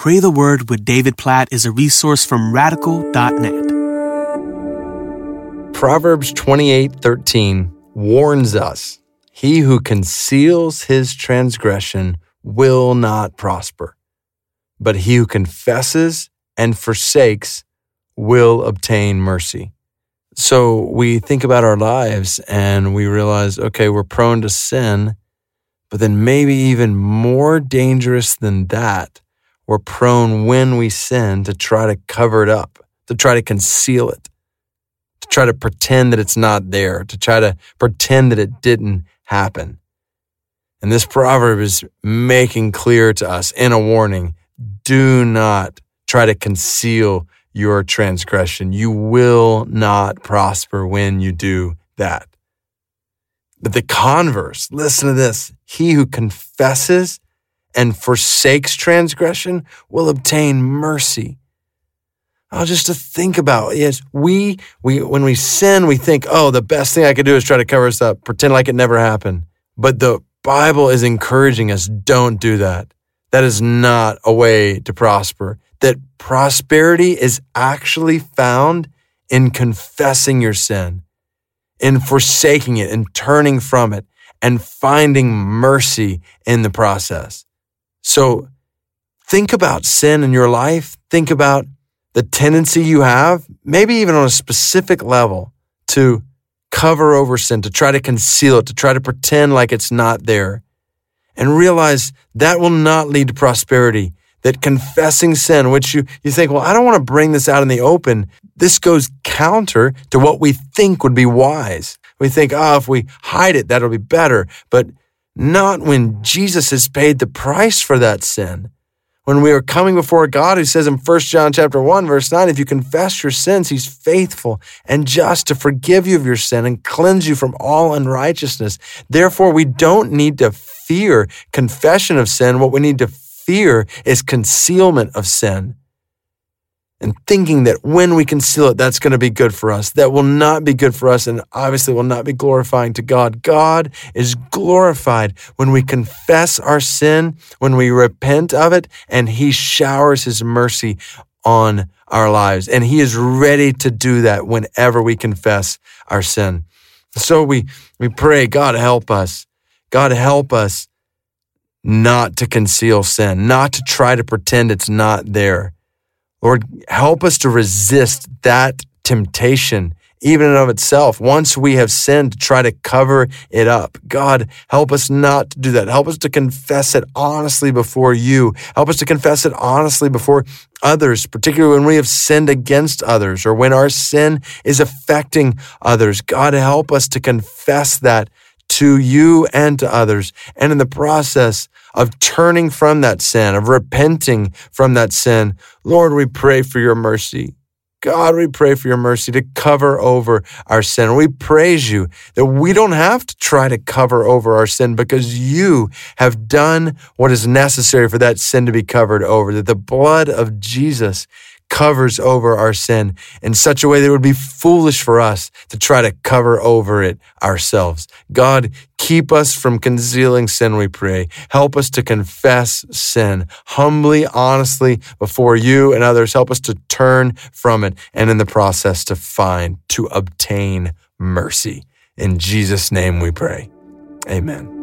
Pray the Word with David Platt is a resource from radical.net. Proverbs 28:13 warns us, he who conceals his transgression will not prosper, but he who confesses and forsakes will obtain mercy. So we think about our lives and we realize, okay, we're prone to sin, but then maybe even more dangerous than that we're prone when we sin to try to cover it up, to try to conceal it, to try to pretend that it's not there, to try to pretend that it didn't happen. And this proverb is making clear to us in a warning do not try to conceal your transgression. You will not prosper when you do that. But the converse, listen to this. He who confesses and forsakes transgression will obtain mercy. Oh, just to think about, yes, we, we, when we sin, we think, oh, the best thing I could do is try to cover us up, pretend like it never happened. But the Bible is encouraging us, don't do that. That is not a way to prosper. That prosperity is actually found in confessing your sin, in forsaking it and turning from it and finding mercy in the process. So think about sin in your life. Think about the tendency you have, maybe even on a specific level, to cover over sin, to try to conceal it, to try to pretend like it's not there. And realize that will not lead to prosperity. That confessing sin, which you, you think, well, I don't want to bring this out in the open. This goes counter to what we think would be wise. We think, oh, if we hide it, that'll be better. But not when Jesus has paid the price for that sin. When we are coming before God who says in 1 John chapter 1 verse 9 if you confess your sins he's faithful and just to forgive you of your sin and cleanse you from all unrighteousness. Therefore we don't need to fear confession of sin. What we need to fear is concealment of sin and thinking that when we conceal it, that's going to be good for us. That will not be good for us and obviously will not be glorifying to God. God is glorified when we confess our sin, when we repent of it, and He showers His mercy on our lives. And He is ready to do that whenever we confess our sin. So we, we pray, God, help us. God, help us not to conceal sin, not to try to pretend it's not there Lord, help us to resist that temptation, even in of itself. Once we have sinned, to try to cover it up. God, help us not to do that. Help us to confess it honestly before you. Help us to confess it honestly before others, particularly when we have sinned against others or when our sin is affecting others. God, help us to confess that to you and to others. And in the process, of turning from that sin, of repenting from that sin. Lord, we pray for your mercy. God, we pray for your mercy to cover over our sin. We praise you that we don't have to try to cover over our sin because you have done what is necessary for that sin to be covered over, that the blood of Jesus covers over our sin in such a way that it would be foolish for us to try to cover over it ourselves. God, keep us from concealing sin, we pray. Help us to confess sin humbly, honestly before you and others. Help us to turn from it and in the process to find, to obtain mercy. In Jesus' name we pray. Amen.